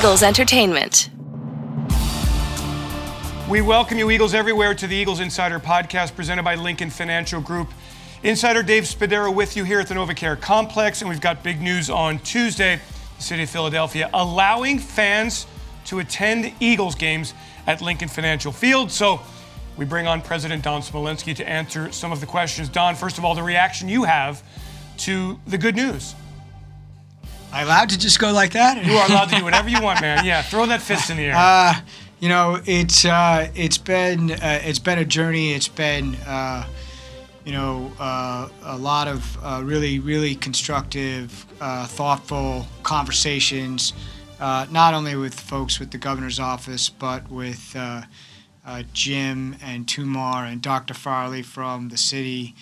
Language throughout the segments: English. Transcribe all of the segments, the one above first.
Eagles Entertainment. We welcome you, Eagles everywhere, to the Eagles Insider podcast presented by Lincoln Financial Group. Insider Dave Spadaro with you here at the NovaCare Complex, and we've got big news on Tuesday. The city of Philadelphia allowing fans to attend Eagles games at Lincoln Financial Field. So we bring on President Don Smolenski to answer some of the questions. Don, first of all, the reaction you have to the good news. I allowed to just go like that? You are allowed to do whatever you want, man. Yeah, throw that fist in the air. Uh, you know, it's uh, it's been uh, it's been a journey. It's been uh, you know uh, a lot of uh, really really constructive, uh, thoughtful conversations, not only with folks with the governor's office, but with Jim and Tumar and Dr. Farley from the city,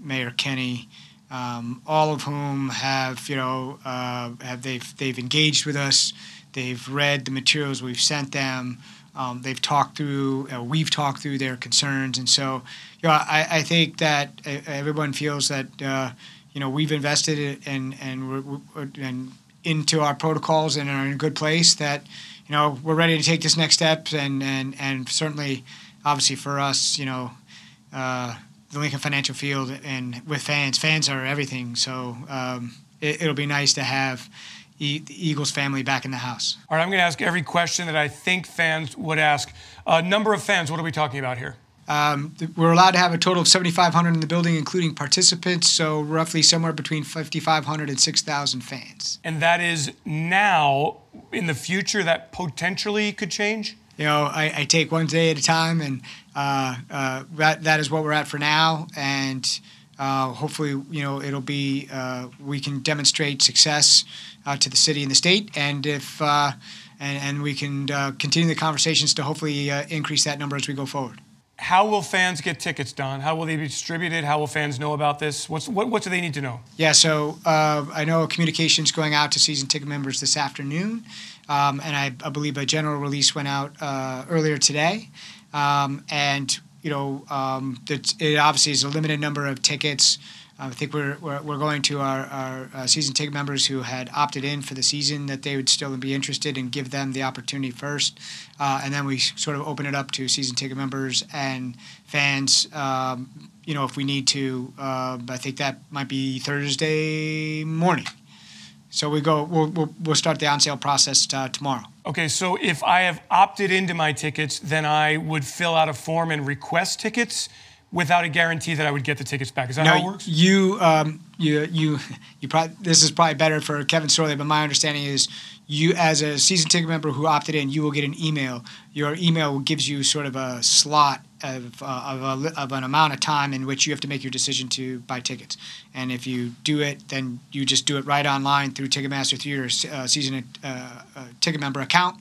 Mayor Kenney. Um, all of whom have you know have they've they've engaged with us. They've read the materials we've sent them. Um, they've talked through, uh, we've talked through their concerns, and so you know, I, I think that uh, everyone feels that uh, you know we've invested in and we're, and into our protocols and are in a good place. That you know we're ready to take this next step, and and and certainly, obviously for us, you know. Uh, the Lincoln Financial Field and with fans, fans are everything. So um, it, it'll be nice to have the Eagles family back in the house. All right, I'm going to ask every question that I think fans would ask. Uh, number of fans, what are we talking about here? Um, we're allowed to have a total of 7,500 in the building, including participants, so roughly somewhere between 5,500 and 6,000 fans. And that is now, in the future, that potentially could change? You know, I, I take one day at a time, and uh, uh, that, that is what we're at for now. And uh, hopefully, you know, it'll be uh, we can demonstrate success uh, to the city and the state, and if uh, and, and, we can uh, continue the conversations to hopefully uh, increase that number as we go forward. How will fans get tickets, Don? How will they be distributed? How will fans know about this? What's, what, what do they need to know? Yeah, so I know communications going out to season ticket members this afternoon, um, and I, I, believe a general release went out earlier today. Um, and you know, um, it obviously is a limited number of tickets. I think we're, we're, we're, going to our, our uh, season ticket members who had opted in for the season that they would still be interested and give them the opportunity first. Uh, and then we sort of open it up to season ticket members and fans. Um, you know, if we need to, uh, I think that might be Thursday morning. So we go. We'll, we'll, we'll start the on sale process uh, tomorrow. Okay. So if I have opted into my tickets, then I would fill out a form and request tickets without a guarantee that I would get the tickets back. Is that no, how it works? You, um, you, you, you. Probably this is probably better for Kevin Sorley, but my understanding is you, as a season ticket member who opted in, you will get an email. Your email gives you sort of a slot of, uh, of, a, of, an amount of time in which you have to make your decision to buy tickets. And if you do it, then you just do it right online through Ticketmaster through your uh, season uh, uh ticket member account,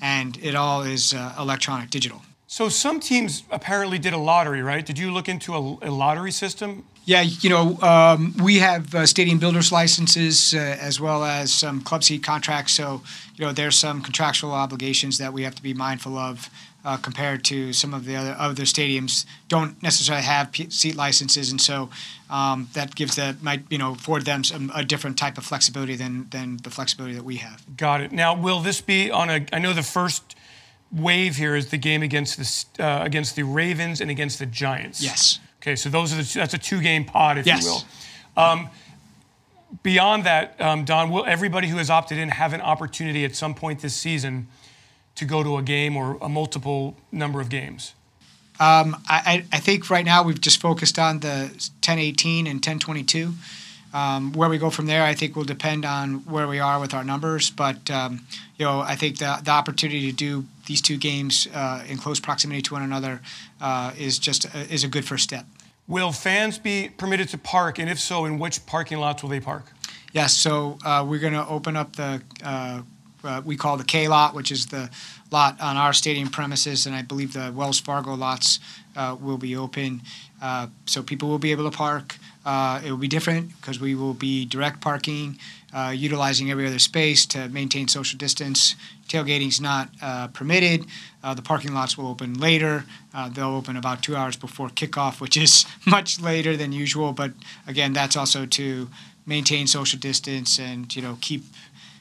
and it all is uh, electronic, digital. So some teams apparently did a lottery, right? Did you look into a, a lottery system? Yeah, you know, um, we have uh, stadium builders licenses uh, as well as some club seat contracts. So, you know, there's some contractual obligations that we have to be mindful of uh, compared to some of the other other stadiums don't necessarily have P- seat licenses, and so um, that gives that might you know afford them some, a different type of flexibility than than the flexibility that we have. Got it. Now, will this be on a? I know the first wave here is the game against the uh, against the Ravens and against the Giants. Yes. Okay, so those are the, that's a two game pod, if yes. you will. Um, beyond that, um, Don, will everybody who has opted in have an opportunity at some point this season to go to a game or a multiple number of games? Um, I, I, think right now we've just focused on the 1018 and 1022. Um, where we go from there, I think will depend on where we are with our numbers. But um, you know, I think the the opportunity to do these two games uh, in close proximity to one another uh, is just a, is a good first step. Will fans be permitted to park, and if so, in which parking lots will they park? Yes, so uh, we're going to open up the uh, uh, we call the K lot, which is the lot on our stadium premises, and I believe the Wells Fargo lots will be open, so people will be able to park. Uh, it will be different because we will be direct parking, uh, utilizing every other space to maintain social distance. Tailgating is not uh, permitted. Uh, the parking lots will open later. Uh, they'll open about two hours before kickoff, which is much later than usual. But again, that's also to maintain social distance and you know keep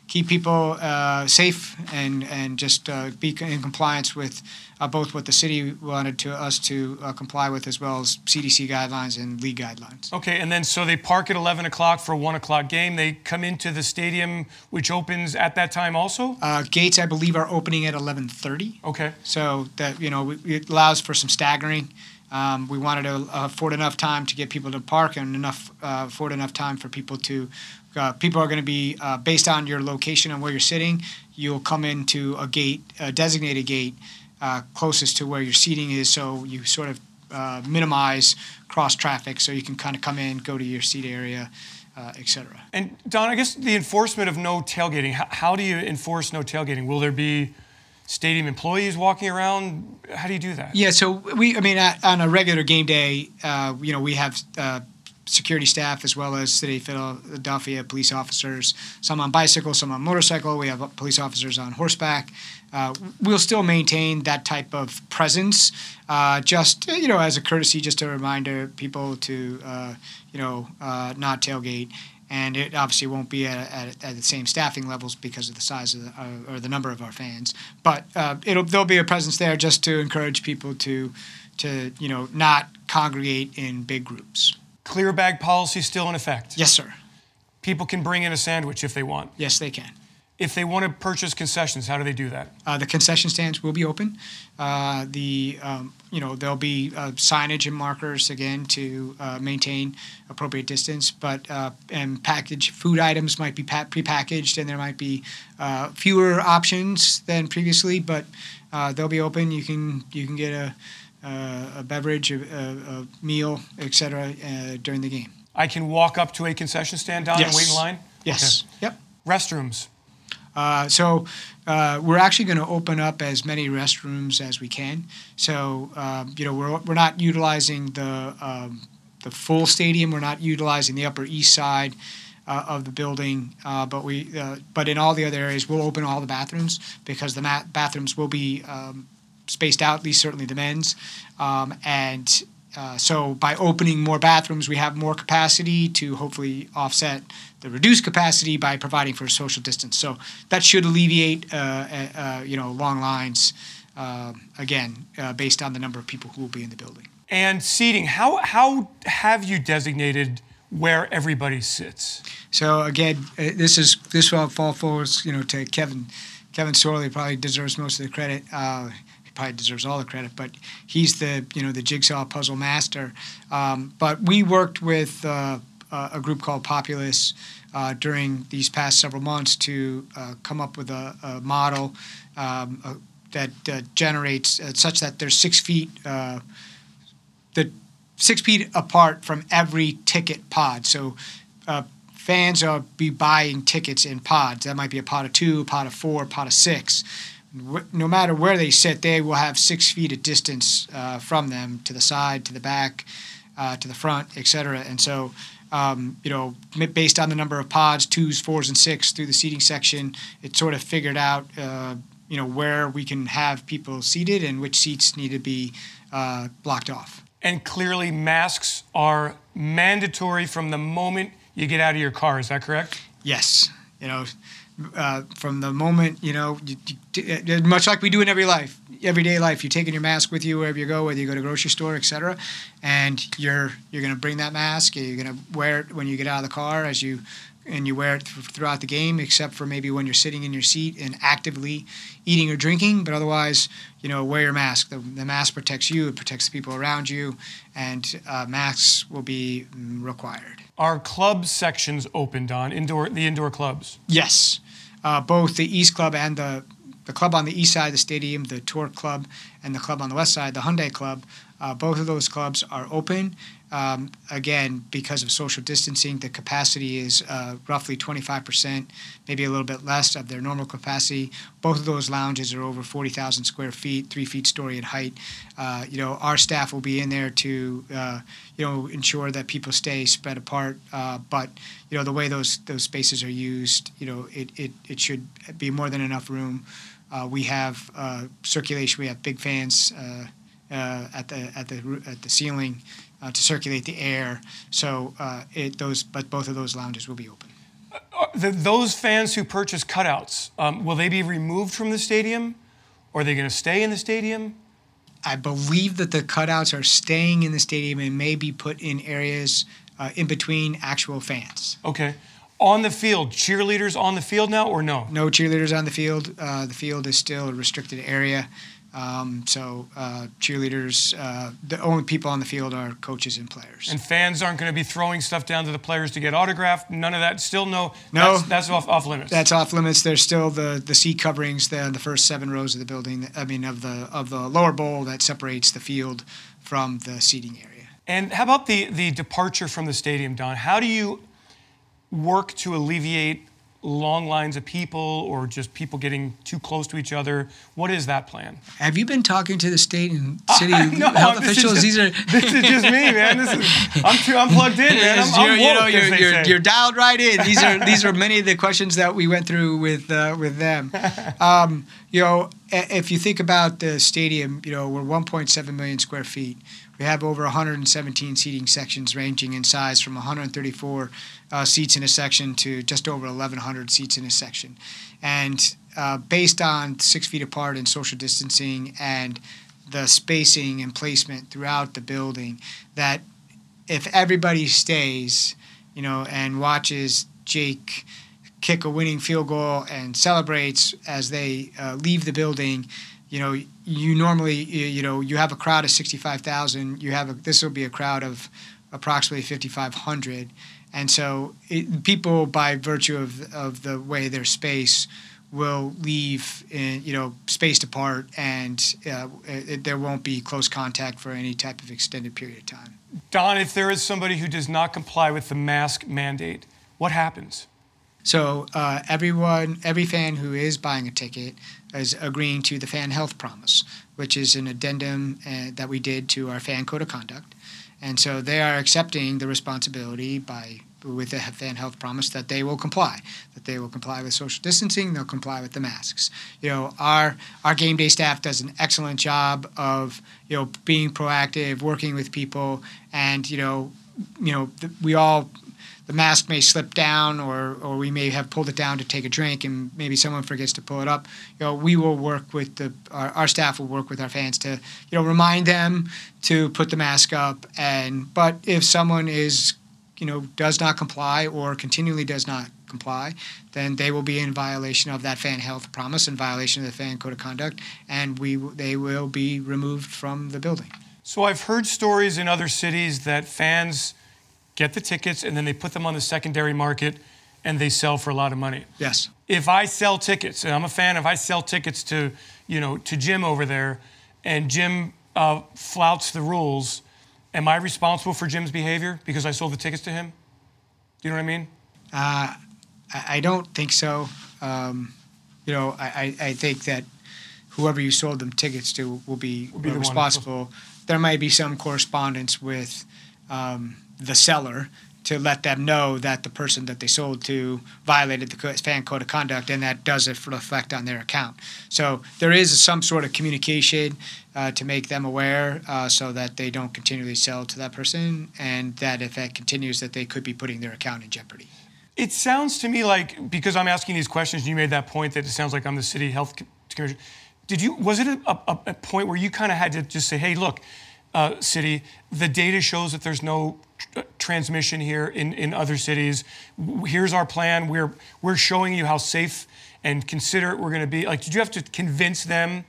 keep people uh, safe and and just uh, be in compliance with uh, both what the city wanted to us to uh, comply with, as well as CDC guidelines and league guidelines. Okay, and then so they park at 11 o'clock for a 1 o'clock game. They come into the stadium, which opens at that time also? Uh, gates, I believe, are opening at 11:30. Okay. So that you know it allows for some staggering. Um, we wanted to afford enough time to get people to park and enough uh, afford enough time for people to. Uh, people are going to be uh, based on your location and where you're sitting. You'll come into a gate, a designated gate, uh, closest to where your seating is, so you sort of uh, minimize cross traffic. So you can kind of come in, go to your seat area, uh, et cetera. And Don, I guess the enforcement of no tailgating. How, how do you enforce no tailgating? Will there be stadium employees walking around? How do you do that? Yeah, so we, I mean, on a regular game day, uh, you know, we have uh, security staff as well as City of Philadelphia police officers, some on bicycle, some on motorcycle. We have police officers on horseback. Uh, we'll still maintain that type of presence, uh, just you know, as a courtesy, just a reminder people to uh, you know uh, not tailgate and it obviously won't be at, at, at, the same staffing levels because of the size of the, uh, or the number of our fans. But uh, it'll there'll be a presence there just to encourage people to to you know not congregate in big groups. Clear bag policy still in effect. Yes, sir. People can bring in a sandwich if they want. Yes, they can. If they want to purchase concessions, how do they do that? Uh, the concession stands will be open. Uh, the um, you know there'll be uh, signage and markers again to uh, maintain appropriate distance, but uh, and package food items might be pa- prepackaged, and there might be uh, fewer options than previously, but they'll be open. You can you can get a a beverage, a, a, meal, etc. during the game. I can walk up to a concession stand, Don, yes. and wait in line. Yes. Okay. Yep. Restrooms. Uh, so uh, we're actually going to open up as many restrooms as we can. So um, you know we're, we're not utilizing the um, the full stadium. We're not utilizing the Upper East Side. Uh, of the building, uh, but we, uh, but in all the other areas, we'll open all the bathrooms because the bathrooms will be um, spaced out, at least certainly the men's, um, and uh, so by opening more bathrooms, we have more capacity to hopefully offset the reduced capacity by providing for social distance. So that should alleviate, uh, uh, uh you know, long lines. Uh, again, based on the number of people who will be in the building. And seating, how how have you designated where everybody sits? So again, this is this will fall forward, you know, to Kevin. Kevin Sorley probably deserves most of the credit probably deserves all the credit, but he's the you know the jigsaw puzzle master. Um, but we worked with uh, a group called Populous uh, during these past several months to uh, come up with a, a model um, uh, that uh, generates uh, such that there's six feet the six feet apart from every ticket pod. So fans are be buying tickets in pods. That might be a pod of two, a pod of four, a pod of six no matter where they sit, they will have six feet of distance uh, from them to the side, to the back, uh, to the front, etc. And so, um, you know, based on the number of pods, twos, fours, and six through the seating section, it sort of figured out, uh, you know, where we can have people seated and which seats need to be uh, blocked off. And clearly, masks are mandatory from the moment you get out of your car. Is that correct? Yes. You know, uh, from the moment you know, you, you, much like we do in every life, everyday life. You're taking your mask with you wherever you go, whether you go to grocery store, etc. And you're you're going to bring that mask. You're going to wear it when you get out of the car, as you and you wear it th- throughout the game, except for maybe when you're sitting in your seat and actively eating or drinking. But otherwise, you know, wear your mask. The, the mask protects you. It protects the people around you, and uh, masks will be mm, required. Are club sections opened on indoor the indoor clubs? Yes uh, both the East Club and the the club on the east side of the stadium, the Tour Club, and the club on the west side, the Hyundai Club. Uh, both of those clubs are open. Um, again, because of social distancing, the capacity is uh, roughly 25%, maybe a little bit less of their normal capacity. Both of those lounges are over 40,000 square feet, three feet story in height. Uh, you know, our staff will be in there to, uh, you know, ensure that people stay spread apart. Uh, but you know, the way those those spaces are used, you know, it it, it should be more than enough room. Uh, we have uh, circulation. We have big fans at the at the at the ceiling uh, to circulate the air. So uh, it those but both of those lounges will be open. Uh, the, those fans who purchase cutouts, um, will they be removed from the stadium? Or are they going to stay in the stadium? I believe that the cutouts are staying in the stadium and may be put in areas uh, in between actual fans. Okay. On the field, cheerleaders on the field now or no? No cheerleaders on the field. Uh, the field is still a restricted area. Um, so uh, cheerleaders, uh, the only people on the field are coaches and players. And fans aren't going to be throwing stuff down to the players to get autographed. None of that. Still no. No, that's, that's off, off limits. That's off limits. There's still the the seat coverings there the first seven rows of the building. I mean, of the of the lower bowl that separates the field from the seating area. And how about the the departure from the stadium, Don? How do you work to alleviate long lines of people or just people getting too close to each other? What is that plan? Have you been talking to the state and city no, health officials? Just, These are this is just me, man. This is I'm too I'm plugged in, man. I'm, I'm you know, you're, you're, you're, dialed right in. These are these are many of the questions that we went through with uh, with them. Um, you know, if you think about the stadium, you know, we're 1.7 million square feet. We have over 117 seating sections ranging in size from 134 uh, seats in a section to just over 1,100 seats in a section. And uh, based on six feet apart and social distancing and the spacing and placement throughout the building, that if everybody stays, you know, and watches Jake kick a winning field goal and celebrates as they uh, leave the building, you know, you normally, you know, you have a crowd of 65,000. You have a, this will be a crowd of approximately 5,500. And so it, people, by virtue of, of the way their space, will leave, in, you know, spaced apart, and uh, it, there won't be close contact for any type of extended period of time. Don, if there is somebody who does not comply with the mask mandate, what happens? So uh, everyone, every fan who is buying a ticket is agreeing to the fan health promise, which is an addendum uh, that we did to our fan code of conduct, and so they are accepting the responsibility by with the fan health promise that they will comply, that they will comply with social distancing, they'll comply with the masks. You know, our our game day staff does an excellent job of you know being proactive, working with people, and you know, you know, we all the mask may slip down or, or we may have pulled it down to take a drink and maybe someone forgets to pull it up. You know we will work with the our, our staff will work with our fans to you know remind them to put the mask up and but if someone is you know does not comply or continually does not comply then they will be in violation of that fan health promise in violation of the fan code of conduct and we they will be removed from the building. So i've heard stories in other cities that fans get the tickets, and then they put them on the secondary market and they sell for a lot of money. Yes. If I sell tickets, and I'm a fan, if I sell tickets to, you know, to Jim over there, and Jim uh, flouts the rules, am I responsible for Jim's behavior because I sold the tickets to him? Do you know what I mean? Uh, I don't think so. Um, you know, I, I think that whoever you sold them tickets to will be, will be responsible. There might be some correspondence with um, the seller to let them know that the person that they sold to violated the fan code of conduct, and that does reflect on their account. So there is some sort of communication uh, to make them aware, uh, so that they don't continually sell to that person, and that if that continues, that they could be putting their account in jeopardy. It sounds to me like because I'm asking these questions, you made that point that it sounds like I'm the city health commissioner. Did you? Was it a, a, a point where you kind of had to just say, "Hey, look, uh, city, the data shows that there's no transmission here in, in other cities. Here's our plan. We're, we're showing you how safe and considerate we're going to be. Like, did you have to convince them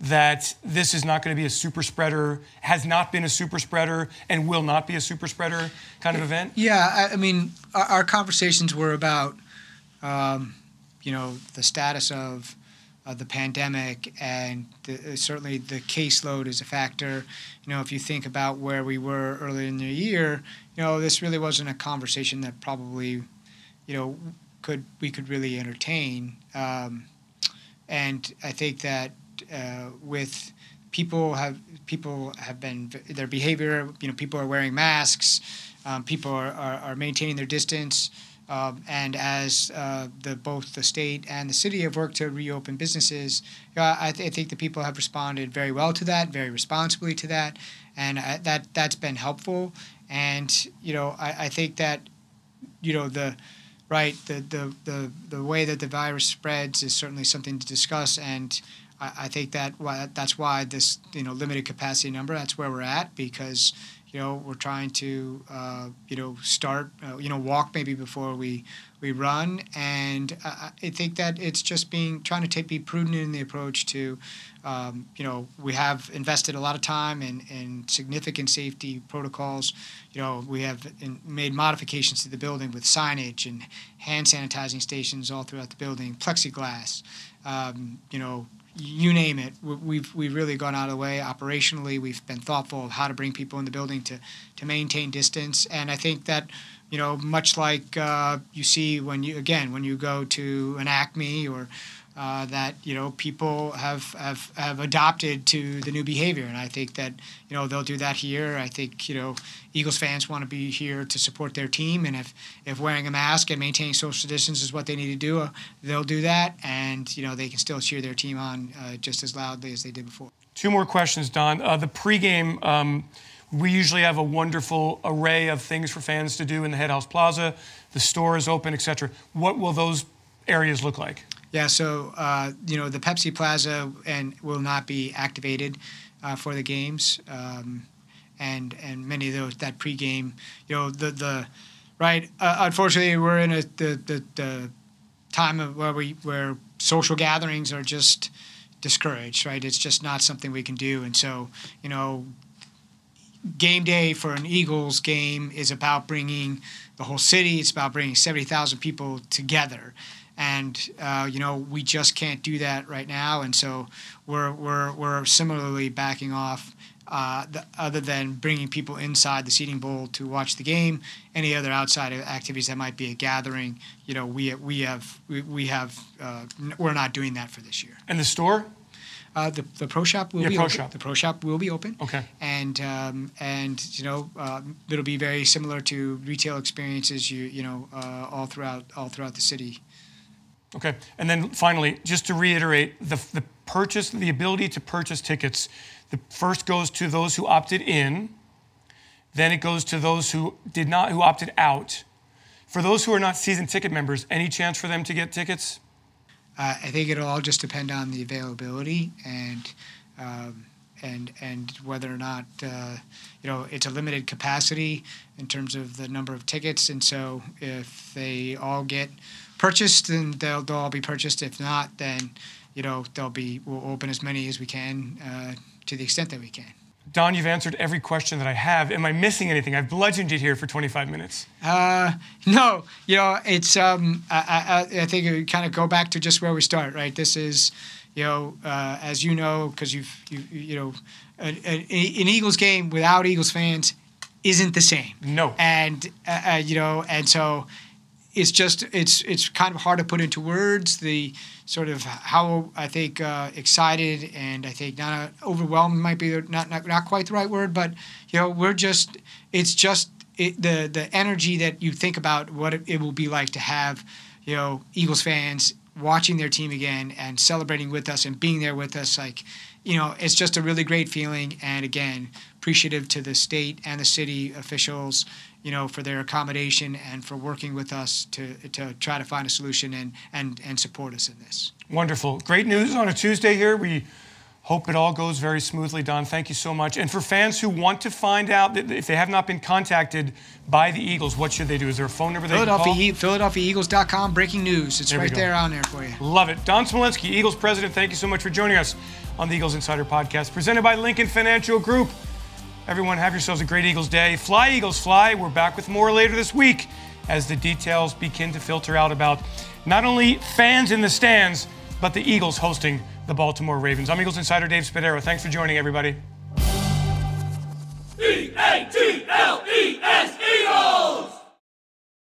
that this is not going to be a super spreader, has not been a super spreader, and will not be a super spreader kind of event? Yeah, I, mean, our, our, conversations were about, um, you know, the status of uh, the pandemic, and the, uh, certainly the caseload is a factor. You know, if you think about where we were earlier in the year, you know, this really wasn't a conversation that probably, you know, could we could really entertain. Um, and I think that uh, with people have people have been their behavior. You know, people are wearing masks. Um, people are, are, are maintaining their distance. Um, and as uh, the, both the state and the city have worked to reopen businesses, I, th- I, think the people have responded very well to that, very responsibly to that, and uh, that that's been helpful. And you know, I, I, think that you know the right, the, the, the, the way that the virus spreads is certainly something to discuss, and I, I think that why, that's why this you know limited capacity number. That's where we're at because you know we're trying to uh, you know start uh, you know walk maybe before we we run, and I, I think that it's just being trying to take, be prudent in the approach to. Um, you know, we have invested a lot of time in, in significant safety protocols. You know, we have in, made modifications to the building with signage and hand sanitizing stations all throughout the building, plexiglass. Um, you know, you name it. We've we've really gone out of the way operationally. We've been thoughtful of how to bring people in the building to to maintain distance, and I think that you know much like uh, you see when you again when you go to an Acme or uh, that you know people have, have have adopted to the new behavior, and I think that you know they'll do that here. I think you know Eagles fans want to be here to support their team, and if if wearing a mask and maintaining social distance is what they need to do, uh, they'll do that, and you know they can still cheer their team on uh, just as loudly as they did before. Two more questions, Don. Uh, the pregame. Um, we usually have a wonderful array of things for fans to do in the Head House Plaza. The store is open, etc. What will those areas look like? Yeah, so uh, you know the Pepsi Plaza and will not be activated uh, for the games, um, and and many of those that pregame, you know the the right. Uh, unfortunately, we're in a the, the the time of where we where social gatherings are just discouraged. Right, it's just not something we can do, and so you know. Game day for an Eagles game is about bringing the whole city. It's about bringing seventy thousand people together, and uh, you know we just can't do that right now, and so we're we're we're similarly backing off. Uh, the, other than bringing people inside the seating bowl to watch the game, any other outside activities that might be a gathering, you know, we we have we, we have uh, we're not doing that for this year. And the store? Uh, the, the pro shop will yeah, be pro open. Shop. The pro shop will be open. Okay. And um, and you know uh, it'll be very similar to retail experiences you you know uh, all throughout all throughout the city. Okay. And then finally, just to reiterate, the, the purchase, the ability to purchase tickets, the first goes to those who opted in, then it goes to those who did not, who opted out. For those who are not season ticket members, any chance for them to get tickets? Uh, I think it'll all just depend on the availability and um, and and whether or not uh, you know it's a limited capacity in terms of the number of tickets, and so if they all get purchased, then they'll they'll all be purchased. If not, then you know they'll be we'll open as many as we can uh, to the extent that we can. Don, you've answered every question that I have. Am I missing anything? I've bludgeoned you here for 25 minutes. Uh, no, you know, it's. Um, I, I, I think it kind of go back to just where we start, right? This is, you know, uh, as you know, because you've, you, you know, an, an, Eagles game without Eagles fans isn't the same. No. And uh, uh you know, and so it's just it's it's kind of hard to put into words the sort of how I think uh, excited and I think not overwhelmed might be not, not not quite the right word, but you know we're just it's just it, the the energy that you think about what it, it will be like to have you know Eagles fans watching their team again and celebrating with us and being there with us like you know it's just a really great feeling. And again appreciative to the state and the city officials you know, for their accommodation and for working with us to, to try to find a solution and, and, and support us in this. Wonderful. Great news on a Tuesday here. We hope it all goes very smoothly, Don. Thank you so much. And for fans who want to find out that if they have not been contacted by the Eagles, what should they do? Is there a phone number they Philadelphia, can call? PhiladelphiaEagles.com, breaking news. It's there right there on there for you. Love it. Don Smolenski, Eagles president, thank you so much for joining us on the Eagles Insider Podcast, presented by Lincoln Financial Group. Everyone, have yourselves a great Eagles day. Fly, Eagles, fly. We're back with more later this week as the details begin to filter out about not only fans in the stands, but the Eagles hosting the Baltimore Ravens. I'm Eagles Insider Dave Spadaro. Thanks for joining, everybody. E A G L E S Eagles!